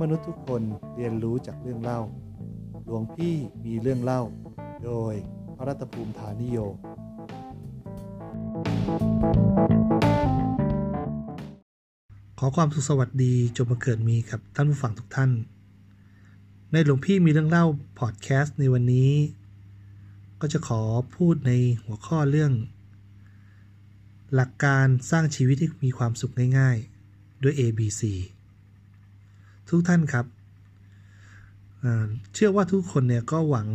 มนุษย์ทุกคนเรียนรู้จากเรื่องเล่า หลวงพี่มีเรื่องเล่า โดยพระรัตภูมิฐานิโย ขอความสุขสวัสดีจงมาเกิดมีกับท่านผู้ฟังทุกท่าน ในหลวงพี่มีเรื่องเล่าพอดแคสต์ในวันนี้ ก็จะขอพูดในหัวข้อเรื่อง หลักการสร้างชีวิตที่มีความสุขง่าย ๆ ด้วย ABC ทุกท่านครับ เชื่อว่าทุกคนเนี่ยก็หวัง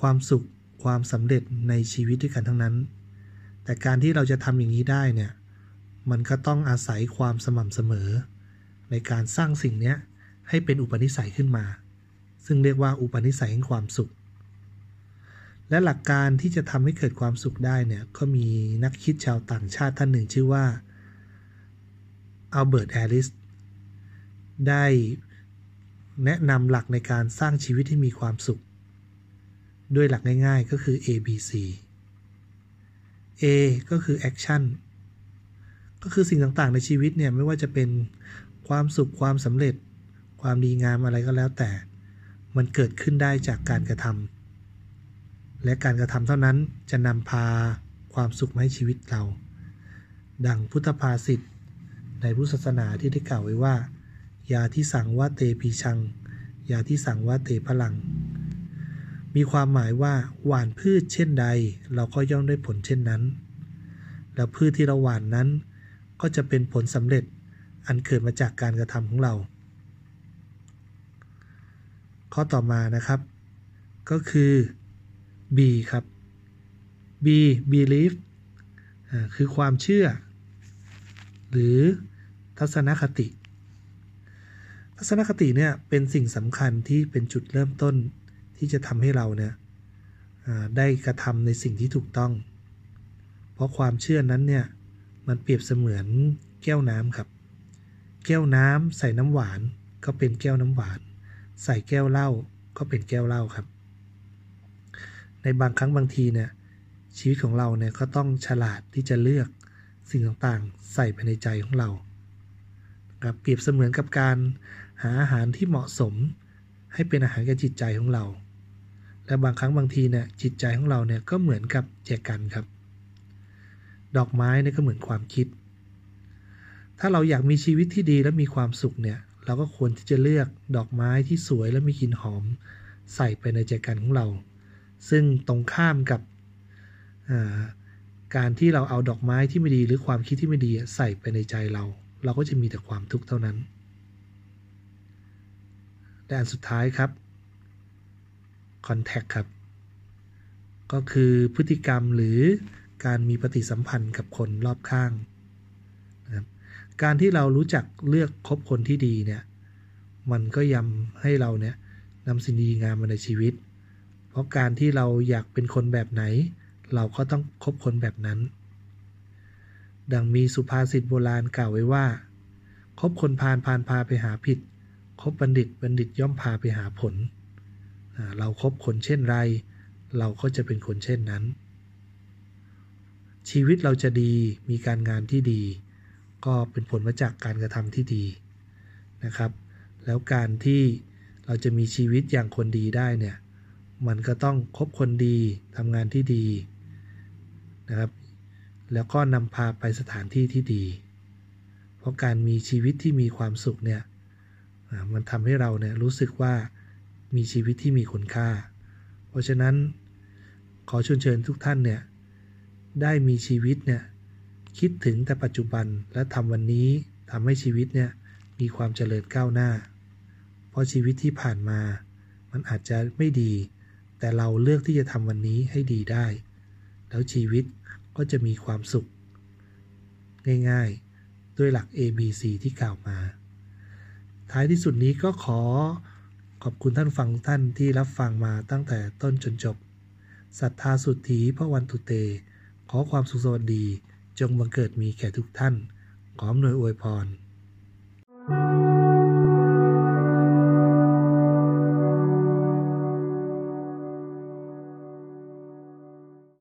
ความสุขความสำเร็จในชีวิตด้วยกันทั้งนั้น แต่การที่เราจะทำอย่างนี้ได้เนี่ย มันก็ต้องอาศัยความสม่ำเสมอ ในการสร้างสิ่งนี้ให้เป็นอุปนิสัยขึ้นมา ซึ่งเรียกว่าอุปนิสัยแห่งความสุข และหลักการที่จะทำให้เกิดความสุขได้เนี่ย ก็มีนักคิดชาวต่างชาติท่านหนึ่งชื่อว่าอัลเบิร์ตแอริส ได้แนะนำหลักในการสร้างชีวิตที่มีความสุข ด้วยหลักง่ายๆก็คือ A B C A ก็คือ action ก็คือสิ่งต่างๆในชีวิตเนี่ยไม่ว่าจะเป็นความสุขความสำเร็จ ความดีงามอะไรก็แล้วแต่ มันเกิดขึ้นได้จากการกระทำและการกระทำเท่านั้นจะนำพาความสุขมาให้ชีวิตเรา ดังพุทธภาษิตในพุทธศาสนาที่ได้กล่าวไว้ว่า ยาที่สั่งว่าเตปีชัง ยาที่สั่งว่าเตพลัง มีความหมายว่าหว่านพืชเช่นใด เราก็ย่อมได้ผลเช่นนั้น แล้วพืชที่เราหว่านนั้น ก็จะเป็นผลสำเร็จอันเกิดมาจากการกระทำของเรา ข้อต่อมานะครับ ก็คือ B ครับ B belief คือความเชื่อ หรือทัศนคติ ทัศนคติเนี่ยเป็นสิ่งสำคัญที่เป็นจุดเริ่มต้นที่จะทำให้เราเนี่ยได้กระทำในสิ่งที่ถูกต้อง เพราะความเชื่อนั้นเนี่ยมันเปรียบเสมือนแก้วน้ำครับ แก้วน้ำใส่น้ำหวานก็เป็นแก้วน้ำหวาน ใส่แก้วเหล้าก็เป็นแก้วเหล้าครับ ในบางครั้งบางทีเนี่ยชีวิตของเราเนี่ยก็ต้องฉลาดที่จะเลือกสิ่งต่างๆ ใส่ไปในใจของเราครับเปรียบเสมือนกับการ หาอาหารที่เหมาะสม ให้เป็นอาหารแก่จิตใจของเรา และบางครั้งบางทีเนี่ยจิตใจของเราเนี่ยก็เหมือนกับแจกันครับ ดอกไม้เนี่ยก็เหมือนความคิด ถ้าเราอยากมีชีวิตที่ดีและมีความสุขเนี่ยเราก็ควรที่จะเลือกดอกไม้ที่สวยและมีกลิ่นหอม ใส่ไปในใจกันของเรา ซึ่งตรงข้ามกับการที่เราเอาดอกไม้ที่ไม่ดีหรือความคิดที่ไม่ดีใส่ไปในใจเรา เราก็จะมีแต่ความทุกข์เท่านั้น และอันสุดท้ายครับ contact ครับ ก็คือพฤติกรรมหรือการมีปฏิสัมพันธ์กับคนรอบข้างนะครับการที่เรารู้จักเลือกคบคนที่ดีเนี่ย มันก็ยำให้เราเนี่ยนำสิ่งดีงามมาในชีวิต เพราะการที่เราอยากเป็นคนแบบไหน เราก็ต้องคบคนแบบนั้น ดังมีสุภาษิตโบราณกล่าวไว้ว่า คบคนพาลพาลพาไปหาผิด คบบัณฑิตบัณฑิตย่อมพาไปหาผล เราครบคนเช่นไร เราก็จะเป็นคนเช่นนั้น ชีวิตเราจะดีมีการงานที่ดี ก็เป็นผลมาจากการกระทำที่ดีนะครับ แล้วการที่เราจะมีชีวิตอย่างคนดีได้เนี่ยมันก็ต้องคบคนดีทำงานที่ดีนะครับ แล้วก็นำพาไปสถานที่ที่ดี เพราะการมีชีวิตที่มีความสุขเนี่ย มันทำให้เราเนี่ยรู้สึกว่ามีชีวิตที่มีคุณค่า เพราะฉะนั้นขอชวนเชิญทุกท่านเนี่ยได้มีชีวิตเนี่ยคิดถึงแต่ปัจจุบันและทำวันนี้ทำให้ชีวิตเนี่ยมีความเจริญก้าวหน้า เพราะชีวิตที่ผ่านมา มันอาจจะไม่ดี แต่เราเลือกที่จะทำวันนี้ให้ดีได้ แล้วชีวิตก็จะมีความสุข ง่ายๆ ด้วยหลัก A B C ที่กล่าวมา ท้ายที่สุดนี้ก็ขอขอบคุณท่านฟังท่านที่รับฟังมาตั้งแต่ต้นจนจบศรัทธาสุทธีพระวันตุเต ขอความสุขสวัสดี จงบังเกิดมีแก่ทุกท่าน ขออำนวยอวยพร